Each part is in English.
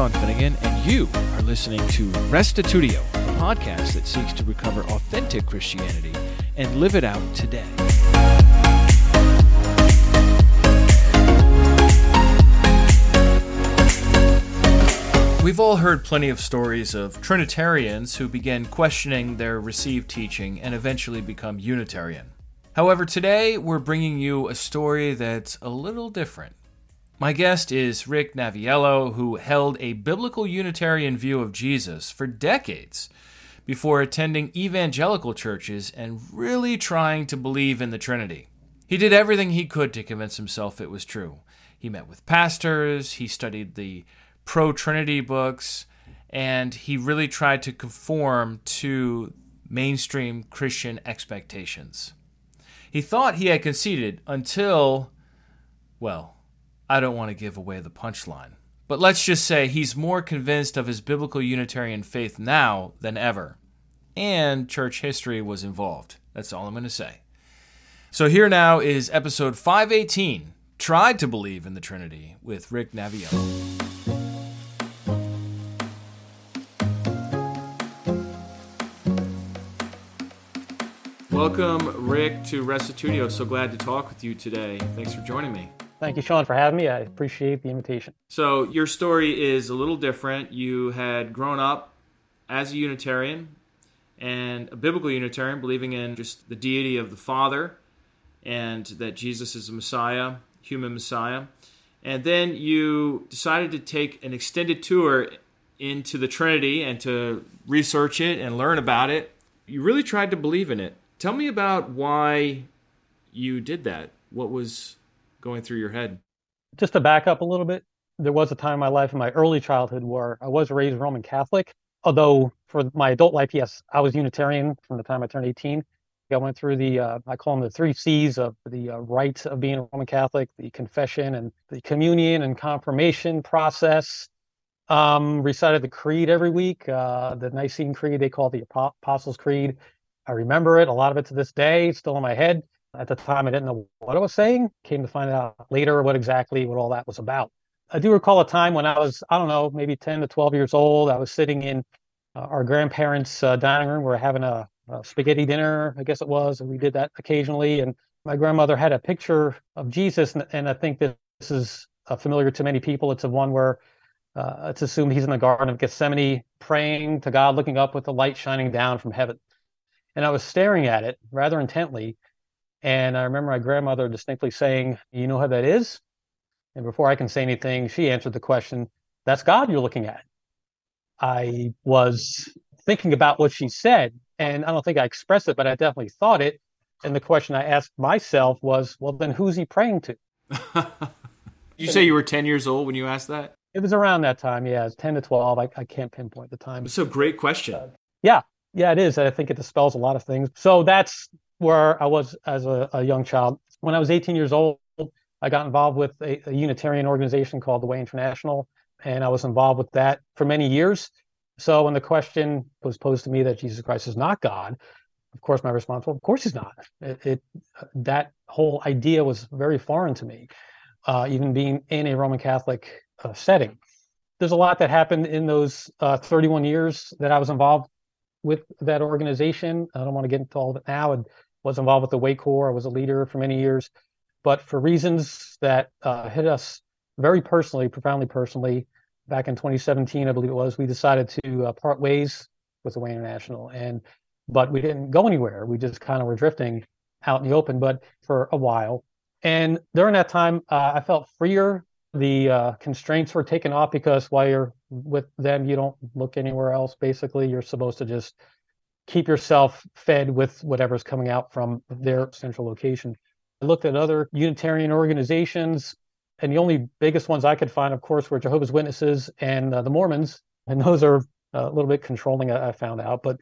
Sean Finnegan, and you are listening to Restitutio, a podcast that seeks to recover authentic Christianity and live it out today. We've all heard plenty of stories of Trinitarians who began questioning their received teaching and eventually become Unitarian. However, today we're bringing you a story that's a little different. My guest is Rick Naviello, who held a biblical Unitarian view of Jesus for decades before attending evangelical churches and really trying to believe in the Trinity. He did everything he could to convince himself it was true. He met with pastors, he studied the pro Trinity books, and he really tried to conform to mainstream Christian expectations. He thought he had conceded until, well, I don't want to give away the punchline. But let's just say he's more convinced of his biblical Unitarian faith now than ever. And church history was involved. That's all I'm going to say. So here now is episode 518 Tried to Believe in the Trinity with Rick Naviello. Welcome, Rick, to Restitutio. So glad to talk with you today. Thanks for joining me. Thank you, Sean, for having me. I appreciate the invitation. So, your story is a little different. You had grown up as a Unitarian and a biblical Unitarian, believing in just the deity of the Father and that Jesus is a Messiah, human Messiah. And then you decided to take an extended tour into the Trinity and to research it and learn about it. You really tried to believe in it. Tell me about why you did that. What was going through your head? Just to back up a little bit, there was a time in my life in my early childhood where I was raised Roman Catholic. Although for my adult life, yes, I was Unitarian from the time I turned 18. I went through the, uh, I call them the three C's of the uh, rite of being a Roman Catholic, the confession and the communion and confirmation process. Um, recited the creed every week, uh, the Nicene Creed, they call it the Apostles' Creed. I remember it, a lot of it to this day, still in my head. At the time, I didn't know what I was saying. Came to find out later what exactly what all that was about. I do recall a time when I was, I don't know, maybe 10 to 12 years old. I was sitting in uh, our grandparents' uh, dining room. We are having a, a, spaghetti dinner, I guess it was, and we did that occasionally. And my grandmother had a picture of Jesus, and, and I think that this is uh, familiar to many people. It's a one where uh, it's assumed he's in the Garden of Gethsemane, praying to God, looking up with the light shining down from heaven and I was staring at it rather intently. And I remember my grandmother distinctly saying, You know how that is? And before I can say anything, she answered the question, That's God you're looking at. I was thinking about what she said, and I don't think I expressed it, but I definitely thought it. And the question I asked myself was, Well, then who's he praying to? you say you were 10 years old when you asked that? It was around that time, yeah. It was 10 to 12. I, I can't pinpoint the time. It's a great question. Uh, yeah, yeah, it is. I think it dispels a lot of things. So that's where I was as a, a young child. When I was 18 years old, I got involved with a, a, Unitarian organization called the Way International, and I was involved with that for many years. So when the question was posed to me that Jesus Christ is not God, of course my response was, "Of course he's not." It, it that whole idea was very foreign to me, uh, even being in a Roman Catholic uh, setting. There's a lot that happened in those uh, 31 years that I was involved with that organization. I don't want to get into all of it now. Was involved with the Way Corps. I was a leader for many years, but for reasons that uh, hit us very personally, profoundly personally, back in 2017, I believe it was, we decided to uh, part ways with the Way International, and but we didn't go anywhere. We just kind of were drifting out in the open, but for a while. And during that time, uh, I felt freer the uh, constraints were taken off because while you're with them, you don't look anywhere else. Basically, you're supposed to just keep yourself fed with whatever's coming out from their central location. I looked at other Unitarian organizations, and the only biggest ones I could find, of course, were Jehovah's Witnesses and uh, the Mormons, and those are a little bit controlling. I, I found out, but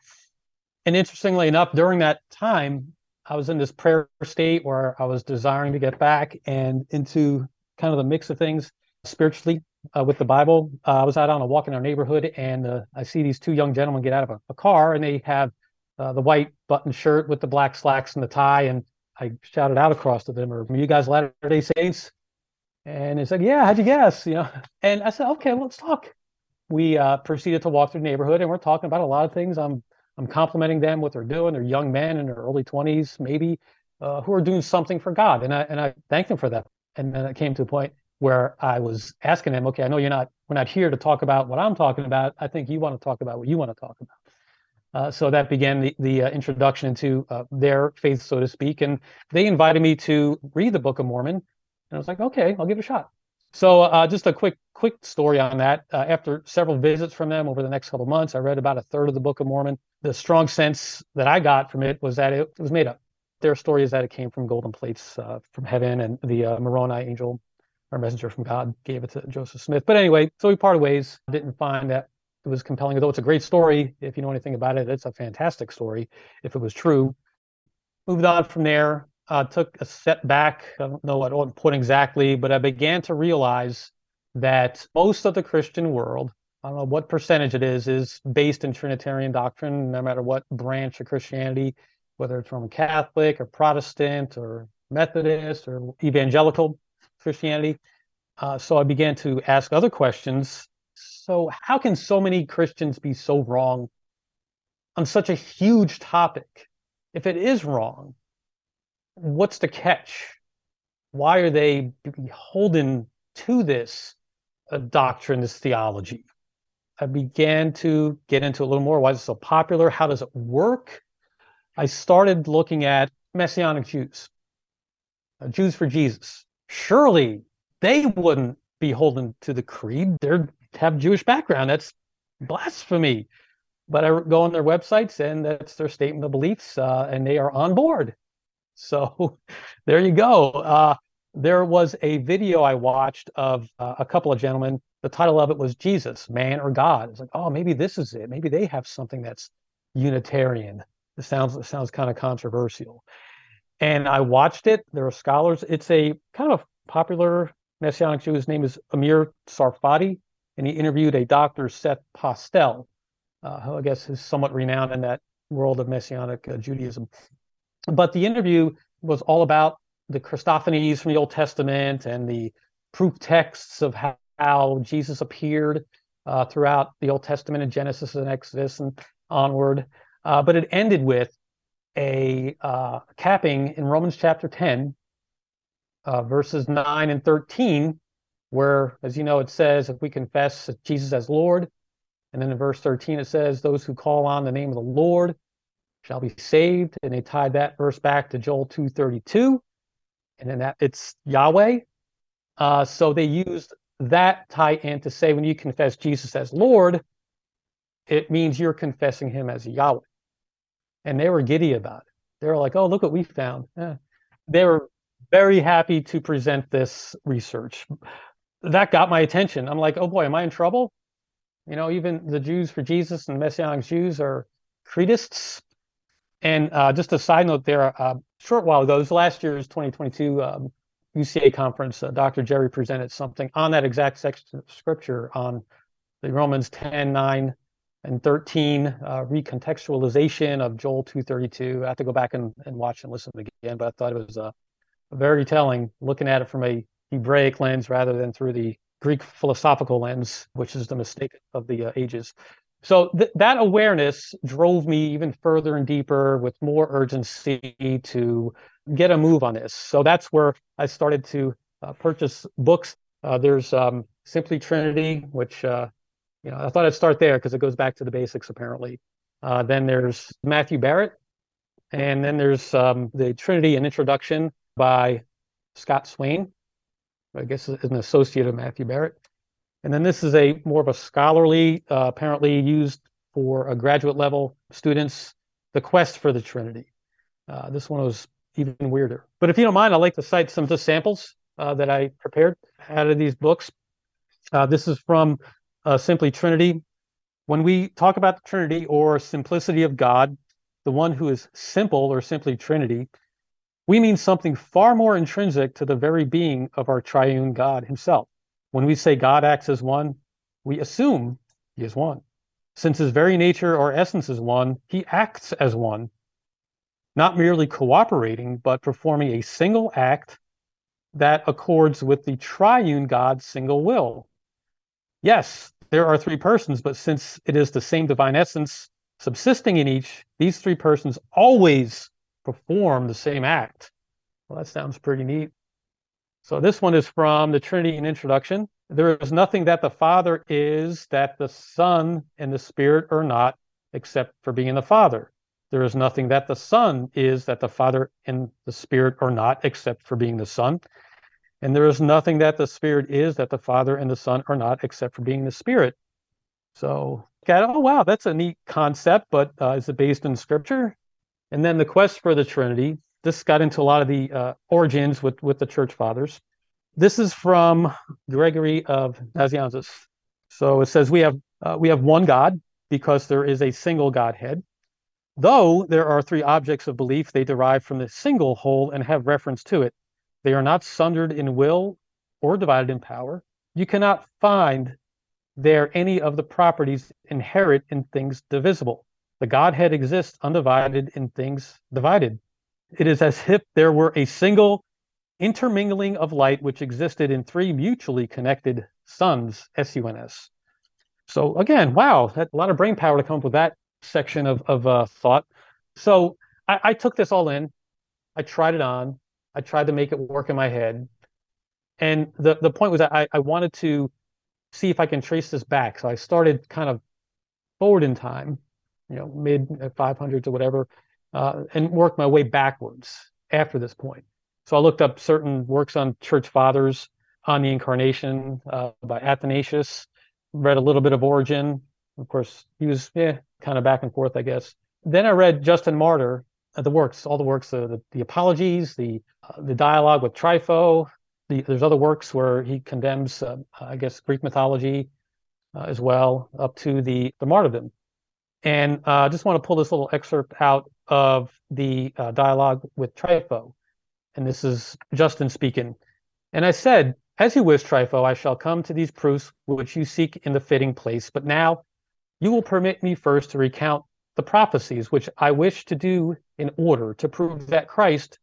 and interestingly enough, during that time, I was in this prayer state where I was desiring to get back and into kind of the mix of things spiritually uh, with the Bible. Uh, I was out on a walk in our neighborhood, and uh, I see these two young gentlemen get out of a, a car, and they have uh, the white button shirt with the black slacks and the tie. And I shouted out across to them, "Are you guys Latter Day Saints?" And they said, "Yeah, how'd you guess?" You know, and I said, "Okay, well, let's talk." we uh, proceeded to walk through the neighborhood, and we're talking about a lot of things. I'm I'm complimenting them what they're doing. They're young men in their early 20s, maybe, uh, who are doing something for God, and I and I thank them for that. And then it came to a point where I was asking them, okay, I know you're not we're not here to talk about what I'm talking about. I think you want to talk about what you want to talk about. Uh, so that began the, the uh, introduction into uh, their faith, so to speak. And they invited me to read the Book of Mormon. And I was like, okay, I'll give it a shot. So uh, just a quick quick story on that. Uh, after several visits from them over the next couple months, I read about a third of the Book of Mormon. The strong sense that I got from it was that it, it was made up. Their story is that it came from golden plates uh, from heaven, and the Moroni angel, our messenger from God, gave it to Joseph Smith. But anyway, so we parted ways. Didn't find that it was compelling, although it's a great story. If you know anything about it, it's a fantastic story if it was true. Moved on from there, uh, took a step back. I don't know what point exactly, but I began to realize that most of the Christian world, I don't know what percentage it is, is based in Trinitarian doctrine, no matter what branch of Christianity, whether it's Roman Catholic or Protestant or Methodist or evangelical Christianity. Uh, so I began to ask other questions so how can so many Christians be so wrong on such a huge topic? If it is wrong, what's the catch? Why are they beholden to this uh, doctrine, this theology? I began to get into a little more. Why is it so popular? How does it work? I started looking at Messianic Jews, uh, Jews for Jesus. Surely they wouldn't be holding to the creed. They're have Jewish background. That's blasphemy. But I go on their websites and that's their statement of beliefs, uh, and they are on board. So there you go. Uh, there was a video I watched of uh, a couple of gentlemen. The title of it was Jesus, Man or God. It's like, oh, maybe this is it. Maybe they have something that's Unitarian. It sounds it sounds kind of controversial. And I watched it. There are scholars. It's a kind of popular Messianic Jew. His name is Amir Tsarfati, and he interviewed a Dr. Seth Postell, uh, who I guess is somewhat renowned in that world of Messianic uh, Judaism. But the interview was all about the Christophanies from the Old Testament and the proof texts of how, how Jesus appeared uh, throughout the Old Testament in Genesis and Exodus and onward. Uh, but it ended with a uh, capping in Romans chapter 10, uh, verses 9 and 13, where, as you know, it says, if we confess Jesus as Lord, and then in verse 13 it says, those who call on the name of the Lord shall be saved. And they tied that verse back to Joel 2:32, and then that it's Yahweh. Uh, so they used that tie-in to say when you confess Jesus as Lord, it means you're confessing him as Yahweh. And they were giddy about it. They were like, oh, look what we found. Yeah. They were very happy to present this research that got my attention. I'm like, oh boy, am I in trouble? You know, even the Jews for Jesus and Messianic Jews are credists. And uh, just a side note there, a uh, short while ago, this last year's 2022 um, UCA conference, uh, Dr. Jerry presented something on that exact section of scripture on the Romans 10, 9, and 13 uh, recontextualization of Joel 232. I have to go back and, and watch and listen again, but I thought it was uh, very telling looking at it from a Hebraic lens rather than through the Greek philosophical lens, which is the mistake of the uh, ages. So th- that awareness drove me even further and deeper with more urgency to get a move on this. So that's where I started to uh, purchase books. Uh, there's um, Simply Trinity, which uh, you know I thought I'd start there because it goes back to the basics apparently. Uh, then there's Matthew Barrett, and then there's um, the Trinity: and Introduction by Scott Swain. I guess is an associate of Matthew Barrett. And then this is a more of a scholarly, uh, apparently used for a graduate level students, The Quest for the Trinity. Uh, this one was even weirder. But if you don't mind, I'd like to cite some just samples uh, that I prepared out of these books. Uh, this is from uh, Simply Trinity. When we talk about the Trinity or simplicity of God, the one who is simple or simply Trinity, we mean something far more intrinsic to the very being of our triune God himself. When we say God acts as one, we assume he is one. Since his very nature or essence is one, he acts as one, not merely cooperating, but performing a single act that accords with the triune God's single will. Yes, there are three persons, but since it is the same divine essence subsisting in each, these three persons always perform the same act. Well, that sounds pretty neat. So this one is from the Trinity in Introduction. There is nothing that the Father is that the Son and the Spirit are not, except for being the Father. There is nothing that the Son is that the Father and the Spirit are not, except for being the Son. And there is nothing that the Spirit is that the Father and the Son are not, except for being the Spirit. So, oh, wow, that's a neat concept, but uh, is it based in Scripture? And then the quest for the Trinity. This got into a lot of the uh, origins with, with the church fathers. This is from Gregory of Nazianzus. So it says we have uh, we have one God because there is a single Godhead. Though there are three objects of belief, they derive from the single whole and have reference to it. They are not sundered in will or divided in power. You cannot find there any of the properties inherent in things divisible. The Godhead exists undivided in things divided. It is as if there were a single intermingling of light which existed in three mutually connected suns, S-U-N-S. So again, wow, a lot of brain power to come up with that section of, of uh, thought. So I, I took this all in. I tried it on. I tried to make it work in my head. And the, the point was that I, I wanted to see if I can trace this back. So I started kind of forward in time, you know, mid 500s or whatever, uh, and worked my way backwards after this point. So I looked up certain works on church fathers on the incarnation uh, by Athanasius, read a little bit of Origen. Of course, he was yeah, kind of back and forth, I guess. Then I read Justin Martyr, uh, the works, all the works, uh, the, the apologies, the uh, the dialogue with Trypho. The, there's other works where he condemns, uh, I guess, Greek mythology uh, as well, up to the the martyrdom. And I uh, just want to pull this little excerpt out of the dialogue with Trypho. And this is Justin speaking. And I said, As you wish, Trypho, I shall come to these proofs which you seek in the fitting place. But now you will permit me first to recount the prophecies which I wish to do in order to prove that Christ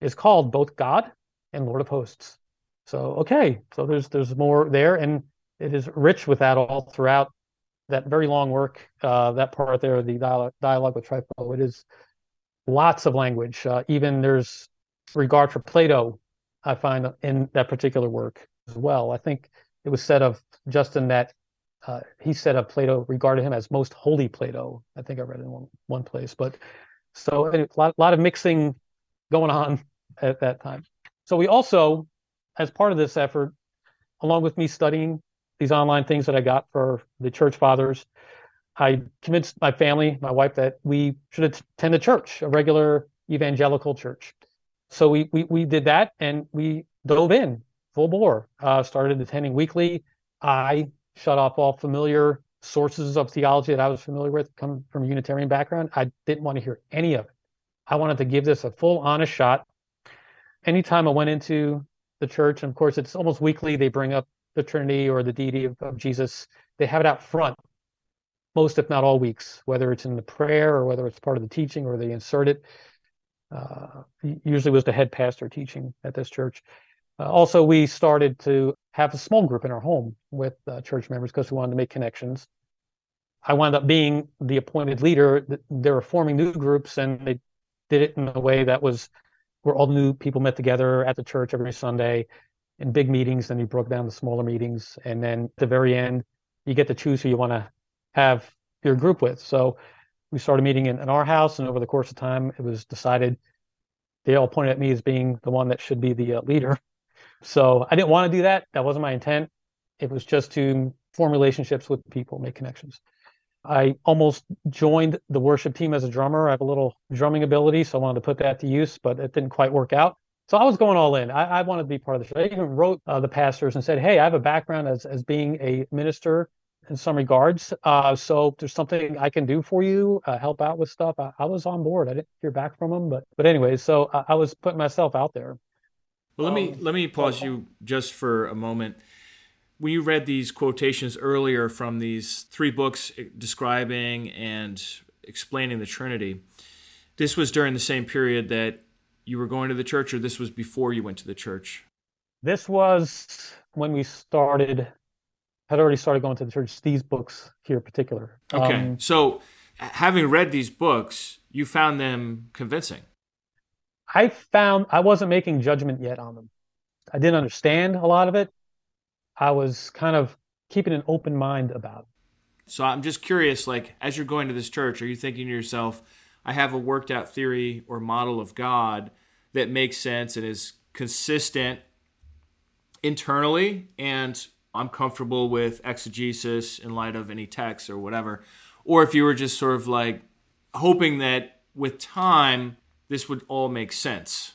is called both God and Lord of hosts. So okay, so there's there's more there, and it is rich with that all throughout that very long work. Uh, that part there, the dialogue, dialogue with Trypho, it is lots of language. Uh, even there's regard for Plato, I find in that particular work as well. I think it was said of Justin that uh, he said of Plato, regarded him as most holy Plato. I think I read it in one, one place. But so a lot, lot of mixing going on at that time. So we also, as part of this effort, along with me studying these online things that I got for the church fathers, I convinced my family, my wife, that we should attend a church, a regular evangelical church. So we we we did that, and we dove in full bore. Uh, started attending weekly. I shut off all familiar sources of theology that I was familiar with, come from a Unitarian background. I didn't want to hear any of it. I wanted to give this a full, honest shot. Anytime I went into the church, and of course, it's almost weekly, they bring up the Trinity or the deity of, of Jesus. They have it out front most, if not all weeks, whether it's in the prayer or whether it's part of the teaching or they insert it. Uh, usually was the head pastor teaching at this church. Uh, also, we started to have a small group in our home with uh, church members because we wanted to make connections. I wound up being the appointed leader. They were forming new groups, and they did it in a way that was where all the new people met together at the church every Sunday in big meetings. Then you broke down the smaller meetings, and then at the very end, you get to choose who you want to have your group with. So we started meeting in, in our house, and over the course of time, it was decided they all pointed at me as being the one that should be the uh, leader. So I didn't want to do that. That wasn't my intent. It was just to form relationships with people, make connections. I almost joined the worship team as a drummer. I have a little drumming ability, so I wanted to put that to use, but it didn't quite work out. So I was going all in. I, I wanted to be part of the show. I even wrote uh, the pastors and said, "Hey, I have a background as as being a minister in some regards. Uh, so there's something I can do for you, uh, help out with stuff." I, I, was on board. I didn't hear back from them, but but anyway, so I, I was putting myself out there. Well, let me um, let me pause you just for a moment. When you read these quotations earlier from these three books describing and explaining the Trinity, this was during the same period that you were going to the church, or this was before you went to the church? This was when we started had already started going to the church. These books here, in particular. Okay, um, so having read these books, you found them convincing. I found I wasn't making judgment yet on them. I didn't understand a lot of it. I was kind of keeping an open mind about it. So I'm just curious, like as you're going to this church, are you thinking to yourself, I have a worked out theory or model of God that makes sense and is consistent internally and I'm comfortable with exegesis in light of any text or whatever. Or if you were just sort of like hoping that with time this would all make sense.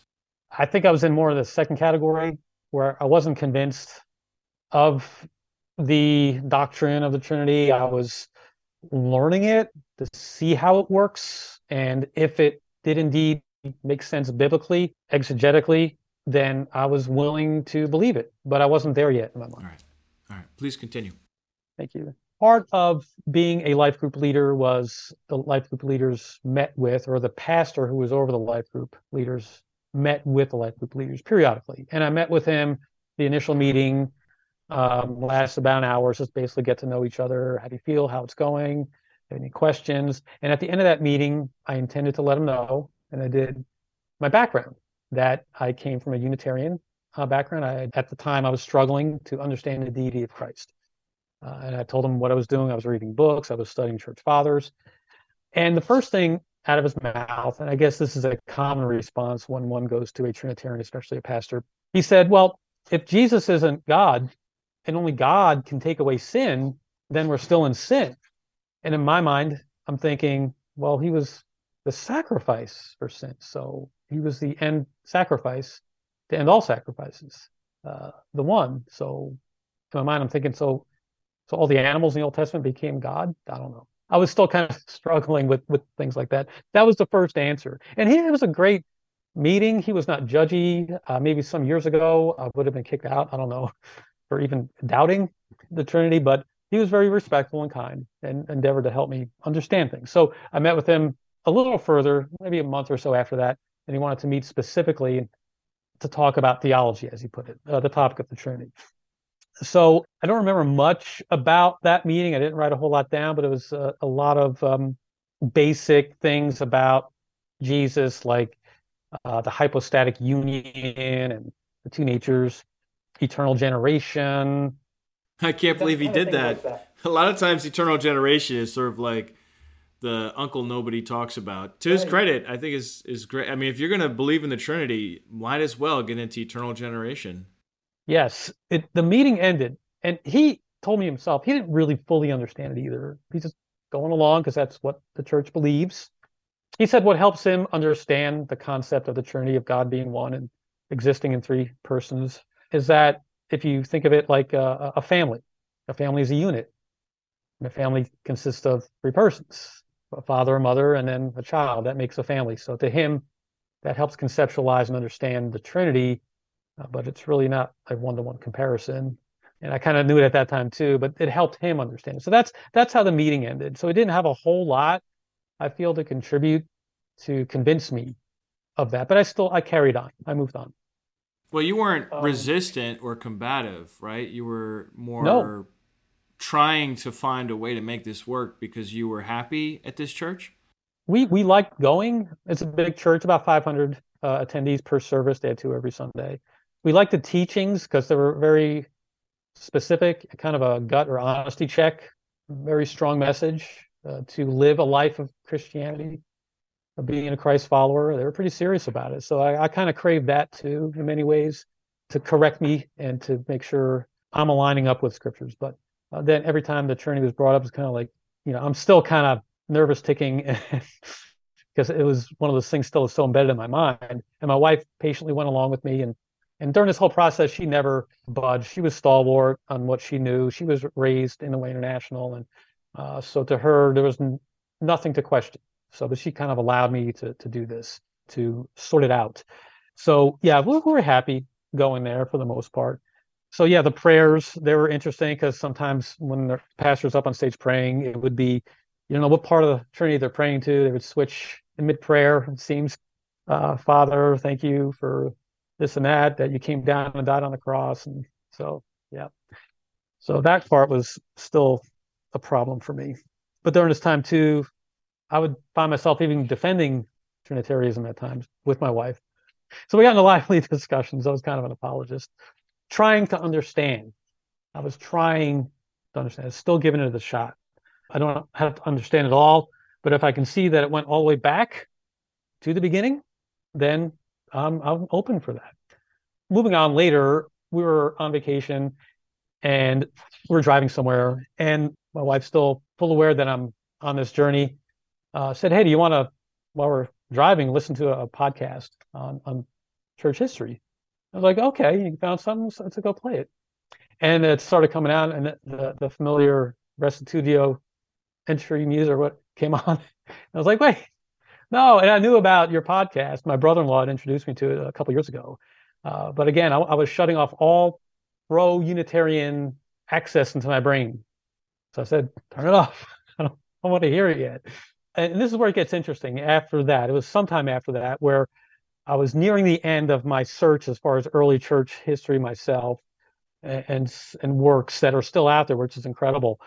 I think I was in more of the second category where I wasn't convinced of the doctrine of the Trinity. I was learning it to see how it works. And if it did indeed make sense biblically, exegetically, then I was willing to believe it. But I wasn't there yet in my mind. All right. All right. Please continue. Thank you. Part of being a life group leader was the life group leaders met with, or the pastor who was over the life group leaders met with the life group leaders periodically. And I met with him. The initial meeting um, lasts about an hour, just basically get to know each other. How do you feel? How it's going? Any questions? And at the end of that meeting, I intended to let him know, and I did my background that I came from a Unitarian uh, background. I, at the time, I was struggling to understand the deity of Christ. Uh, and I told him what I was doing. I was reading books, I was studying church fathers. And the first thing out of his mouth, and I guess this is a common response when one goes to a Trinitarian, especially a pastor, he said, Well, if Jesus isn't God and only God can take away sin, then we're still in sin. And in my mind, I'm thinking, well, he was the sacrifice for sin. So he was the end sacrifice to end all sacrifices, uh, the one. So in my mind, I'm thinking, so so all the animals in the Old Testament became God? I don't know. I was still kind of struggling with with things like that. That was the first answer, and he was a great meeting. He was not judgy. Uh, maybe some years ago, I would have been kicked out. I don't know, for even doubting the Trinity, but he was very respectful and kind and endeavored to help me understand things. So I met with him a little further, maybe a month or so after that, and he wanted to meet specifically to talk about theology, as he put it, uh, the topic of the Trinity. So I don't remember much about that meeting. I didn't write a whole lot down, but it was a, a lot of um, basic things about Jesus, like uh, the hypostatic union and the two natures, eternal generation. I can't believe he did that. Like that. A lot of times, eternal generation is sort of like the uncle nobody talks about. To his credit, I think is is great. I mean, if you're going to believe in the Trinity, might as well get into eternal generation. Yes, it, the meeting ended, and he told me himself he didn't really fully understand it either. He's just going along because that's what the church believes. He said what helps him understand the concept of the Trinity of God being one and existing in three persons is that if you think of it like a, a family, a family is a unit. And a family consists of three persons a father, a mother, and then a child. That makes a family. So to him, that helps conceptualize and understand the Trinity uh, but it's really not a one-to-one comparison. And I kind of knew it at that time too, but it helped him understand. So that's that's how the meeting ended. So it didn't have a whole lot, I feel, to contribute to convince me of that. But I still I carried on. I moved on. Well, you weren't um, resistant or combative, right? You were more no. trying to find a way to make this work because you were happy at this church. We we liked going. It's a big church, about 500 uh, attendees per service. They had two every Sunday we liked the teachings because they were very specific, kind of a gut or honesty check, very strong message uh, to live a life of Christianity, of being a Christ follower. They were pretty serious about it. So I, I kind of craved that too, in many ways, to correct me and to make sure I'm aligning up with scriptures. But uh, then every time the Trinity was brought up, it's kind of like, you know, I'm still kind of nervous ticking because it was one of those things still is so embedded in my mind. And my wife patiently went along with me and and during this whole process, she never budged. She was stalwart on what she knew. She was raised in the way international, and uh, so to her, there was n- nothing to question. So, but she kind of allowed me to to do this, to sort it out. So, yeah, we, we were happy going there for the most part. So, yeah, the prayers they were interesting because sometimes when the pastor's up on stage praying, it would be, you know, what part of the Trinity they're praying to. They would switch in mid prayer. It seems, uh, Father, thank you for this and that, that you came down and died on the cross. And so, yeah. So that part was still a problem for me. But during this time too, I would find myself even defending Trinitarianism at times with my wife. So we got into lively discussions. I was kind of an apologist, trying to understand. I was trying to understand, I was still giving it a shot. I don't have to understand it all, but if I can see that it went all the way back to the beginning, then um, I'm open for that. Moving on later, we were on vacation and we are driving somewhere, and my wife's still full aware that I'm on this journey. Uh, said, "Hey, do you want to, while we're driving, listen to a, a podcast on, on church history?" I was like, "Okay, you found something, so let's go play it." And it started coming out, and the, the, the familiar Restitutio entry music or what came on. I was like, "Wait, no!" And I knew about your podcast. My brother-in-law had introduced me to it a couple years ago. Uh, but again, I, I was shutting off all pro Unitarian access into my brain. So I said, turn it off. I don't, don't want to hear it yet. And this is where it gets interesting. After that, it was sometime after that where I was nearing the end of my search as far as early church history myself and, and, and works that are still out there, which is incredible.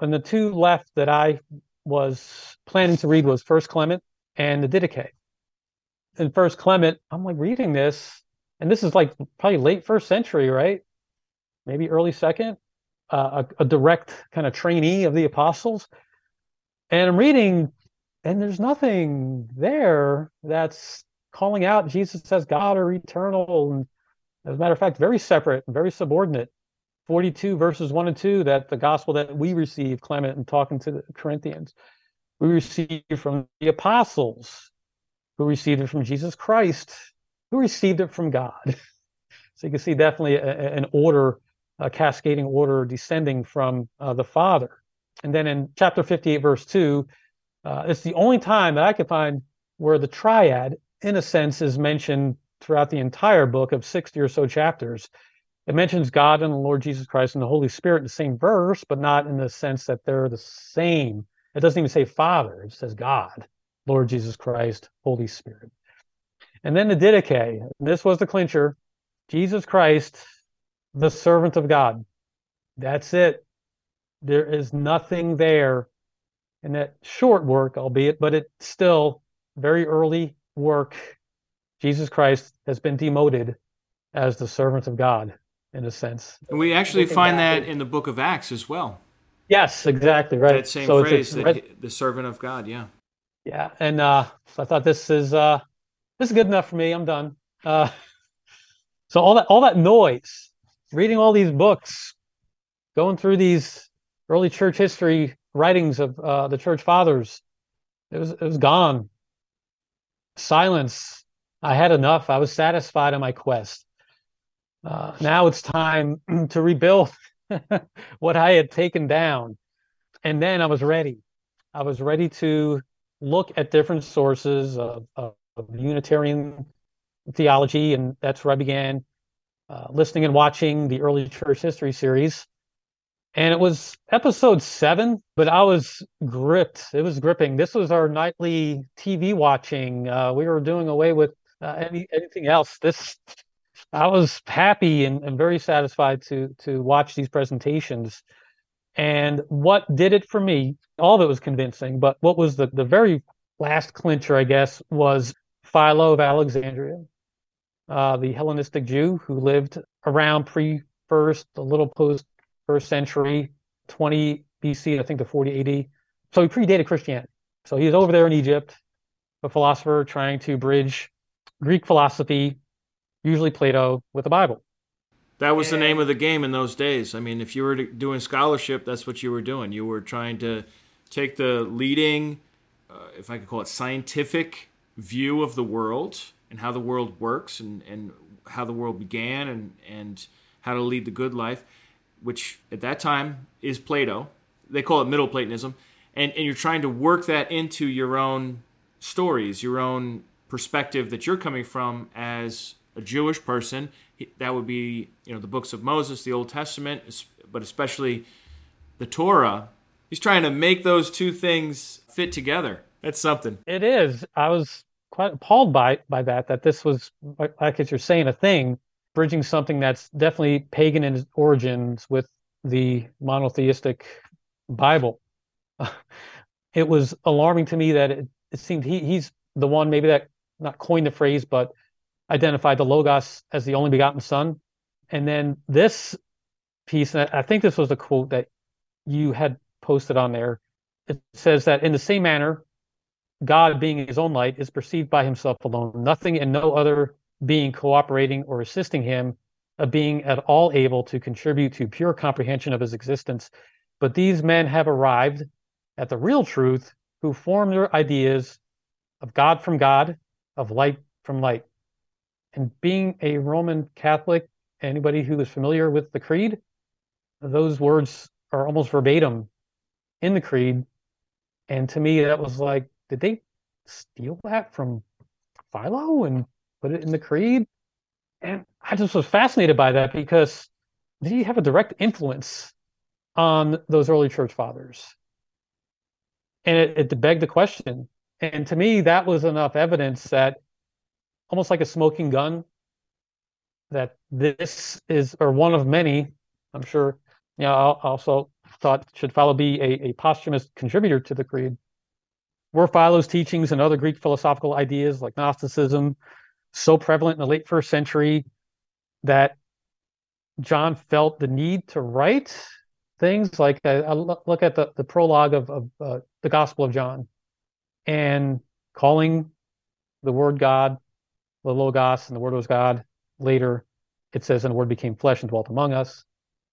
And the two left that I was planning to read was First Clement and the Didache. And First Clement, I'm like reading this, and this is like probably late first century, right? maybe early second, uh, a, a direct kind of trainee of the apostles. And I'm reading, and there's nothing there that's calling out Jesus as God or eternal. And as a matter of fact, very separate very subordinate. 42 verses 1 and 2 that the gospel that we receive, Clement and talking to the Corinthians, we receive from the apostles, who received it from Jesus Christ, who received it from God. so you can see definitely an order a cascading order descending from uh, the Father. And then in chapter 58, verse 2, uh, it's the only time that I can find where the triad, in a sense, is mentioned throughout the entire book of 60 or so chapters. It mentions God and the Lord Jesus Christ and the Holy Spirit in the same verse, but not in the sense that they're the same. It doesn't even say Father, it says God, Lord Jesus Christ, Holy Spirit. And then the Didache, this was the clincher Jesus Christ the servant of God. That's it. There is nothing there in that short work, albeit, but it's still very early work. Jesus Christ has been demoted as the servant of God in a sense. And we actually find that in the book of Acts as well. Yes, exactly right. That same so phrase, it's, it's, the servant of God. Yeah. Yeah, and uh, so I thought this is uh, this is good enough for me. I'm done. Uh, so all that all that noise reading all these books, going through these early church history writings of uh, the church fathers, it was it was gone. Silence. I had enough. I was satisfied on my quest. Uh, now it's time to rebuild what I had taken down, and then I was ready. I was ready to look at different sources of, of, of Unitarian theology, and that's where I began uh, listening and watching the early church history series. And it was episode seven, but I was gripped. It was gripping. This was our nightly TV watching. Uh, we were doing away with uh, any, anything else. This, I was happy and, and very satisfied to to watch these presentations. And what did it for me? All of it was convincing, but what was the the very last clincher, I guess, was Philo of Alexandria uh, the Hellenistic Jew who lived around pre first, a little post first century, 20 BC, I think to 40 AD. So he predated Christianity. So he's over there in Egypt, a philosopher trying to bridge Greek philosophy, usually Plato, with the Bible. That was and, the name of the game in those days. I mean, if you were doing scholarship, that's what you were doing. You were trying to take the leading, uh, if I could call it, scientific view of the world and how the world works and, and how the world began and, and how to lead the good life, which at that time is Plato. They call it Middle Platonism. And, and you're trying to work that into your own stories, your own perspective that you're coming from as a Jewish person. That would be, you know, the books of Moses, the Old Testament, but especially the Torah. He's trying to make those two things fit together. That's something. It is. I was quite appalled by by that that this was like as you're saying a thing bridging something that's definitely pagan in its origins with the monotheistic Bible. it was alarming to me that it, it seemed he, he's the one maybe that not coined the phrase, but identified the Logos as the only begotten Son. And then this piece, and I think this was the quote that you had posted on there. It says that in the same manner, God, being his own light, is perceived by himself alone, nothing and no other being cooperating or assisting him, a being at all able to contribute to pure comprehension of his existence. But these men have arrived at the real truth who form their ideas of God from God, of light from light. And being a Roman Catholic, anybody who is familiar with the creed, those words are almost verbatim in the creed. And to me, that was like, did they steal that from Philo and put it in the creed? And I just was fascinated by that because did he have a direct influence on those early church fathers? And it, it begged the question. And to me, that was enough evidence that almost like a smoking gun, that this is, or one of many, I'm sure, you know, I also thought should Philo be a, a posthumous contributor to the creed. Were Philo's teachings and other Greek philosophical ideas like Gnosticism so prevalent in the late first century that John felt the need to write things like I, I look at the, the prologue of, of uh, the Gospel of John and calling the word God, the Logos, and the word was God. Later, it says, and the word became flesh and dwelt among us.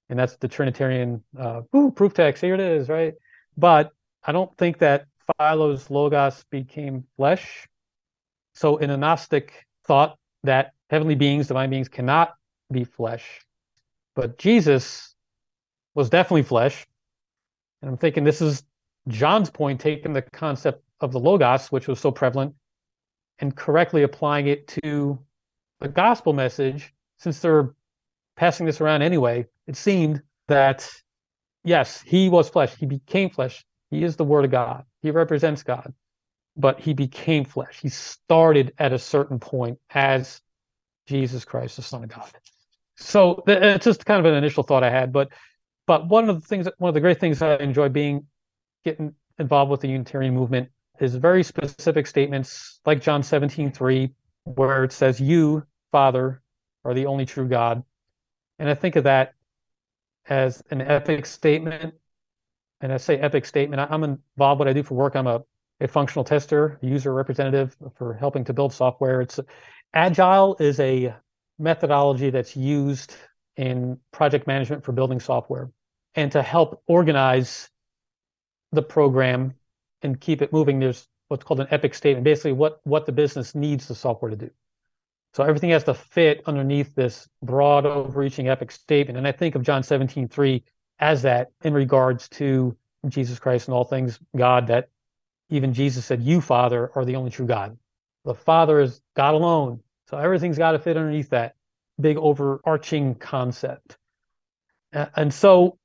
And that's the Trinitarian uh, ooh, proof text. Here it is, right? But I don't think that Philo's Logos became flesh. So in a Gnostic thought that heavenly beings, divine beings cannot be flesh. But Jesus was definitely flesh. And I'm thinking this is John's point, taking the concept of the Logos, which was so prevalent, and correctly applying it to the gospel message, since they're passing this around anyway, it seemed that yes, he was flesh. He became flesh. He is the Word of God. He represents God, but he became flesh. He started at a certain point as Jesus Christ, the Son of God. So uh, it's just kind of an initial thought I had, but but one of the things, one of the great things I enjoy being getting involved with the Unitarian movement is very specific statements like John 17, 3, where it says, You, Father, are the only true God. And I think of that as an epic statement. And I say epic statement, I'm involved what I do for work. I'm a, a functional tester, a user representative for helping to build software. It's agile is a methodology that's used in project management for building software and to help organize the program and keep it moving, there's what's called an epic statement, basically what, what the business needs the software to do. So everything has to fit underneath this broad, overreaching epic statement. And I think of John 17, 3 as that in regards to Jesus Christ and all things God, that even Jesus said, You, Father, are the only true God. The Father is God alone. So everything's got to fit underneath that big overarching concept. And so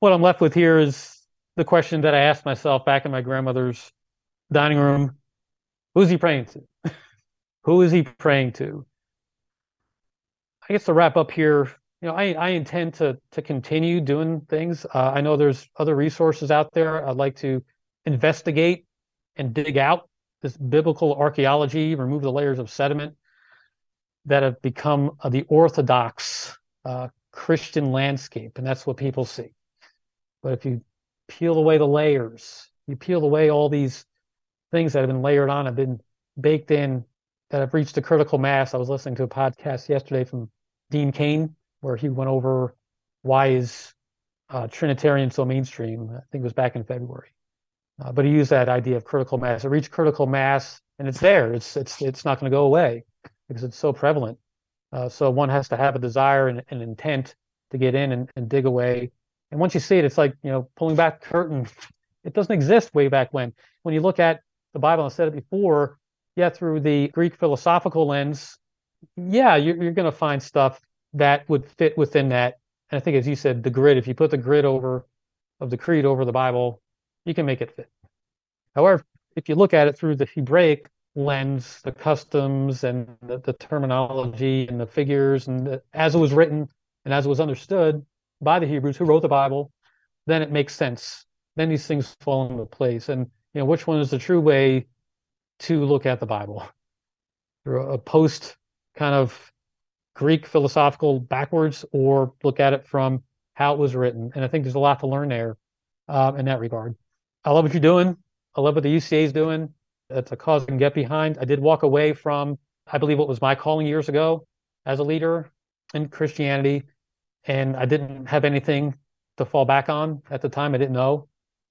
what I'm left with here is the question that I asked myself back in my grandmother's dining room who's he praying to? Who is he praying to? I guess to wrap up here, you know, I, I intend to to continue doing things. Uh, I know there's other resources out there. I'd like to investigate and dig out this biblical archaeology, remove the layers of sediment that have become uh, the orthodox uh, Christian landscape, and that's what people see. But if you peel away the layers. You peel away all these things that have been layered on, have been baked in, that have reached a critical mass. I was listening to a podcast yesterday from Dean Cain, where he went over why is uh, Trinitarian so mainstream. I think it was back in February. Uh, but he used that idea of critical mass. It reached critical mass, and it's there. It's it's it's not going to go away because it's so prevalent. Uh, so one has to have a desire and an intent to get in and, and dig away and once you see it, it's like, you know, pulling back curtain. It doesn't exist way back when. When you look at the Bible, I said it before, yeah, through the Greek philosophical lens, yeah, you're, you're going to find stuff that would fit within that. And I think, as you said, the grid, if you put the grid over of the creed over the Bible, you can make it fit. However, if you look at it through the Hebraic lens, the customs and the, the terminology and the figures, and the, as it was written and as it was understood, by the Hebrews who wrote the Bible, then it makes sense. Then these things fall into place. And you know, which one is the true way to look at the Bible? Through a post kind of Greek philosophical backwards, or look at it from how it was written. And I think there's a lot to learn there um, in that regard. I love what you're doing. I love what the UCA is doing. It's a cause I can get behind. I did walk away from, I believe, what was my calling years ago as a leader in Christianity, and I didn't have anything to fall back on at the time. I didn't know.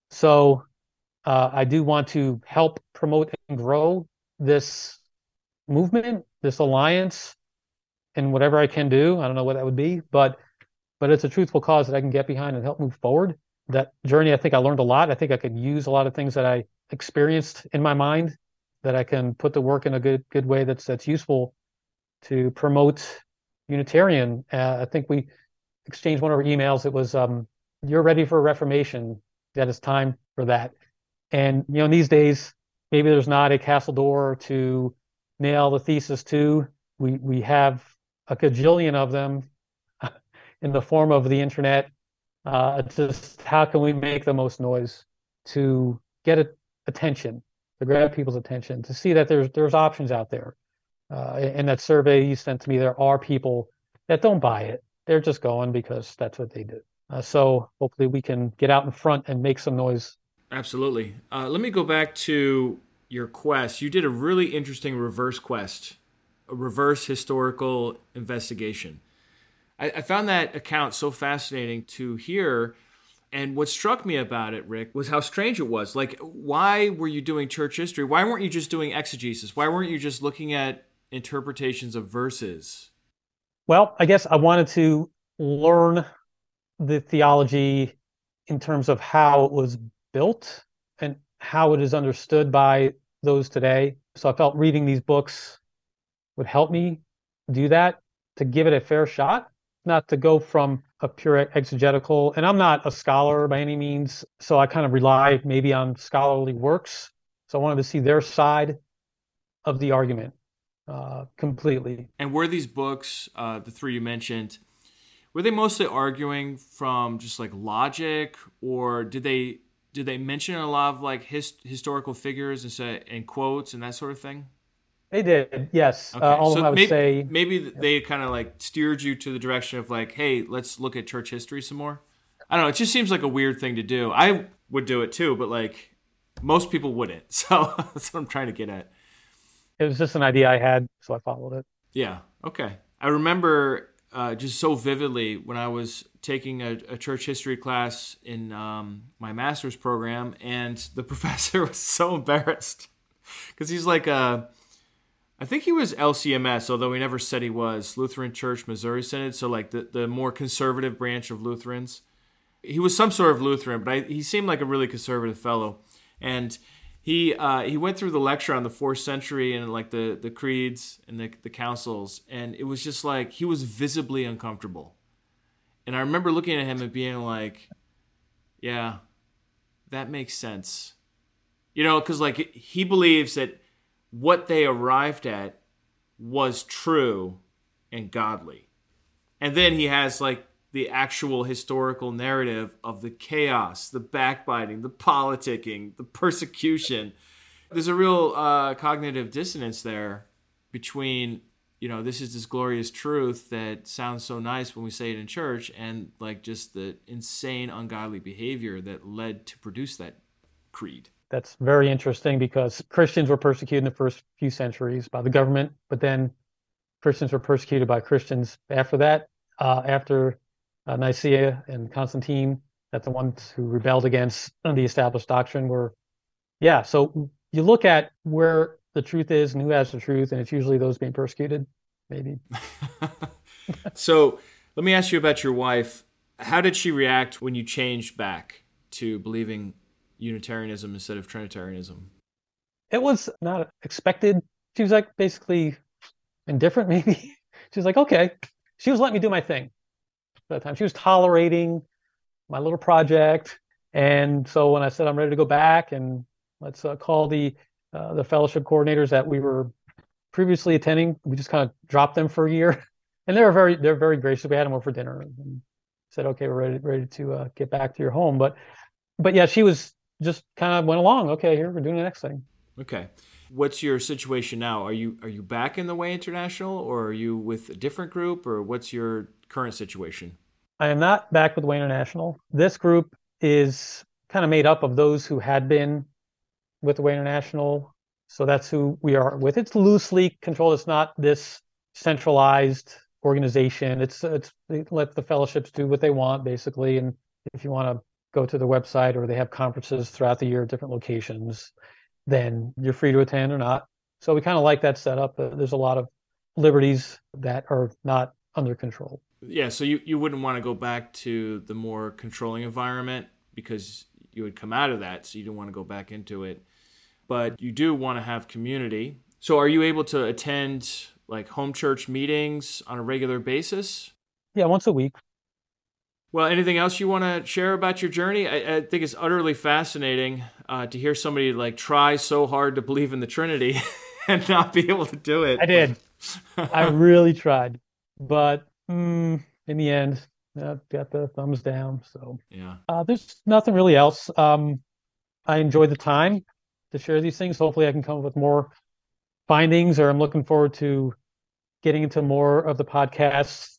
So uh, I do want to help promote and grow this movement, this alliance, and whatever I can do. I don't know what that would be, but but it's a truthful cause that I can get behind and help move forward. That journey, I think I learned a lot. I think I could use a lot of things that I experienced in my mind that I can put to work in a good good way that's that's useful to promote Unitarian. Uh, I think we exchanged one of our emails. It was um, "You're ready for a Reformation. That is time for that." And you know, these days, maybe there's not a castle door to nail the thesis to. We we have a gajillion of them in the form of the internet. Uh, just how can we make the most noise to get a, attention, to grab people's attention, to see that there's there's options out there. Uh, in that survey you sent to me, there are people that don't buy it. They're just going because that's what they do. Uh, so hopefully we can get out in front and make some noise. Absolutely. Uh, let me go back to your quest. You did a really interesting reverse quest, a reverse historical investigation. I, I found that account so fascinating to hear. And what struck me about it, Rick, was how strange it was. Like, why were you doing church history? Why weren't you just doing exegesis? Why weren't you just looking at interpretations of verses? Well, I guess I wanted to learn the theology in terms of how it was built and how it is understood by those today. So I felt reading these books would help me do that to give it a fair shot, not to go from a pure exegetical. And I'm not a scholar by any means, so I kind of rely maybe on scholarly works. So I wanted to see their side of the argument uh, completely. And were these books, uh, the three you mentioned, were they mostly arguing from just like logic, or did they did they mention a lot of like his, historical figures and say and quotes and that sort of thing? They did, yes. Uh, okay. Uh, all so I would maybe, say maybe they kind of like steered you to the direction of like, hey, let's look at church history some more. I don't know. It just seems like a weird thing to do. I would do it too, but like most people wouldn't. So that's what I'm trying to get at it was just an idea I had, so I followed it. Yeah. Okay. I remember uh, just so vividly when I was taking a, a church history class in um, my master's program, and the professor was so embarrassed because he's like a. Uh, I think he was LCMS, although he never said he was Lutheran Church Missouri Synod, so like the, the more conservative branch of Lutherans. He was some sort of Lutheran, but I, he seemed like a really conservative fellow. And he uh, he went through the lecture on the fourth century and like the the creeds and the the councils, and it was just like he was visibly uncomfortable. And I remember looking at him and being like, "Yeah, that makes sense," you know, because like he believes that what they arrived at was true and godly, and then he has like the actual historical narrative of the chaos, the backbiting, the politicking, the persecution. There's a real uh, cognitive dissonance there between, you know, this is this glorious truth that sounds so nice when we say it in church, and like just the insane, ungodly behavior that led to produce that creed. That's very interesting because Christians were persecuted in the first few centuries by the government, but then Christians were persecuted by Christians after that. Uh, after Uh, Nicaea and Constantine, that the ones who rebelled against the established doctrine were, yeah. So you look at where the truth is and who has the truth, and it's usually those being persecuted, maybe. so let me ask you about your wife. How did she react when you changed back to believing Unitarianism instead of Trinitarianism? It was not expected. She was like basically indifferent, maybe. She was like, okay. She was letting me do my thing that time. She was tolerating my little project. And so when I said I'm ready to go back and let's uh, call the uh, the fellowship coordinators that we were previously attending, we just kind of dropped them for a year. And they were very they're very gracious. We had them over for dinner. And said, "Okay, we're ready ready to uh, get back to your home." But but yeah, she was just kind of went along. Okay, here we're doing the next thing. Okay. What's your situation now? Are you are you back in the Way International, or are you with a different group, or what's your current situation? I am not back with Way International. This group is kind of made up of those who had been with the Way International. So that's who we are with. It's loosely controlled. It's not this centralized organization. It's it's let the fellowships do what they want basically. And if you want to go to the website or they have conferences throughout the year at different locations, then you're free to attend or not. So we kind of like that setup. There's a lot of liberties that are not under control. Yeah, so you, you wouldn't want to go back to the more controlling environment because you would come out of that, so you don't want to go back into it. But you do want to have community. So are you able to attend like home church meetings on a regular basis? Yeah, once a week. Well, anything else you want to share about your journey? I, I think it's utterly fascinating uh, to hear somebody like try so hard to believe in the Trinity and not be able to do it. I did. I really tried, but mm, in the end, I got the thumbs down. So yeah, uh, there's nothing really else. Um, I enjoy the time to share these things. Hopefully, I can come up with more findings, or I'm looking forward to getting into more of the podcasts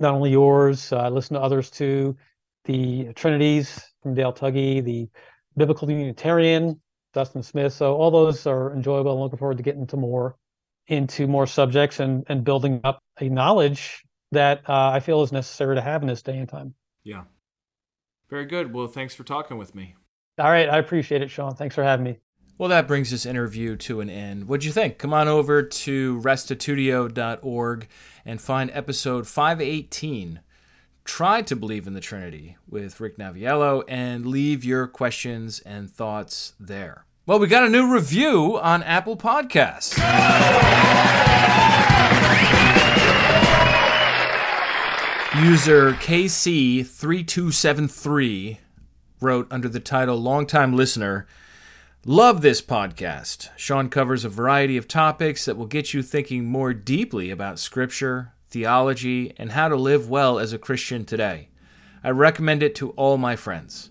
not only yours, I uh, listen to others too. The Trinities from Dale Tuggy, the Biblical Unitarian, Dustin Smith. So all those are enjoyable. I'm looking forward to getting into more into more subjects and and building up a knowledge that uh, I feel is necessary to have in this day and time. Yeah. Very good. Well, thanks for talking with me. All right. I appreciate it, Sean. Thanks for having me. Well, that brings this interview to an end. What'd you think? Come on over to restitutio.org and find episode 518. Try to believe in the Trinity with Rick Naviello and leave your questions and thoughts there. Well, we got a new review on Apple Podcasts. User KC3273 wrote under the title Longtime Listener Love this podcast. Sean covers a variety of topics that will get you thinking more deeply about Scripture, theology, and how to live well as a Christian today. I recommend it to all my friends.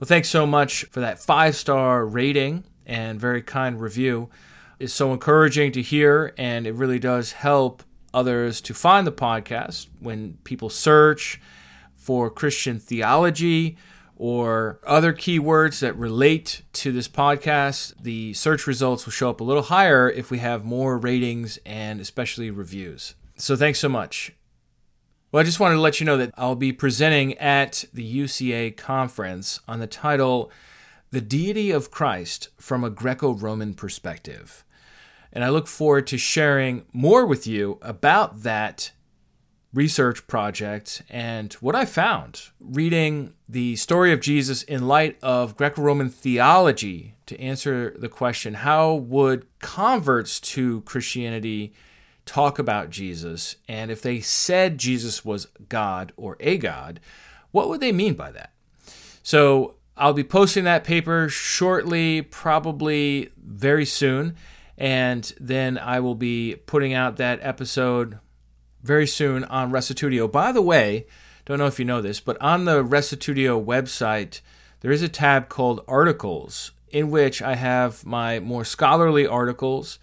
Well, thanks so much for that five star rating and very kind review. It's so encouraging to hear, and it really does help others to find the podcast when people search for Christian theology or other keywords that relate to this podcast, the search results will show up a little higher if we have more ratings and especially reviews. So thanks so much. Well, I just wanted to let you know that I'll be presenting at the UCA conference on the title The Deity of Christ from a Greco Roman Perspective. And I look forward to sharing more with you about that research project and what I found reading the story of Jesus in light of Greco Roman theology to answer the question how would converts to Christianity talk about Jesus? And if they said Jesus was God or a God, what would they mean by that? So I'll be posting that paper shortly, probably very soon. And then I will be putting out that episode very soon on Restitutio. By the way, don't know if you know this, but on the Restitutio website, there is a tab called Articles, in which I have my more scholarly articles,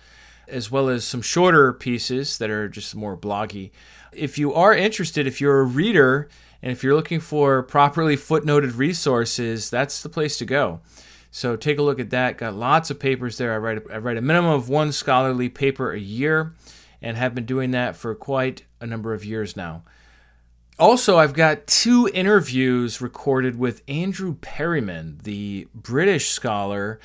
as well as some shorter pieces that are just more bloggy. If you are interested, if you're a reader, and if you're looking for properly footnoted resources, that's the place to go. So take a look at that. Got lots of papers there. I write I write a minimum of one scholarly paper a year and have been doing that for quite a number of years now. Also, I've got two interviews recorded with Andrew Perriman, the British scholar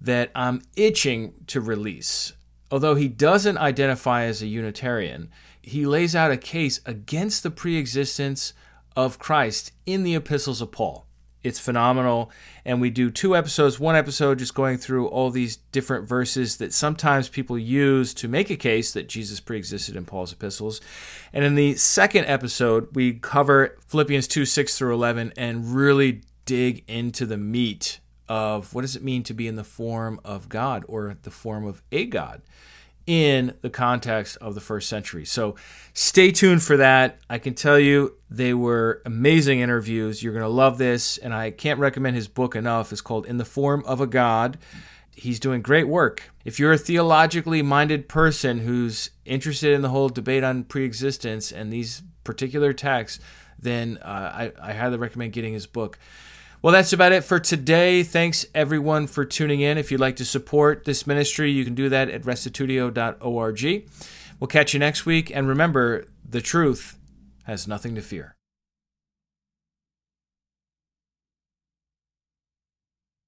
that I'm itching to release. Although he doesn't identify as a Unitarian, he lays out a case against the preexistence of Christ in the epistles of Paul. It's phenomenal. And we do two episodes, one episode just going through all these different verses that sometimes people use to make a case that Jesus preexisted in Paul's epistles. And in the second episode, we cover Philippians 2 6 through 11 and really dig into the meat of what does it mean to be in the form of God or the form of a God. In the context of the first century. So stay tuned for that. I can tell you they were amazing interviews. You're going to love this. And I can't recommend his book enough. It's called In the Form of a God. He's doing great work. If you're a theologically minded person who's interested in the whole debate on preexistence and these particular texts, then uh, I, I highly recommend getting his book. Well, that's about it for today. Thanks everyone for tuning in. If you'd like to support this ministry, you can do that at restitutio.org. We'll catch you next week. And remember, the truth has nothing to fear.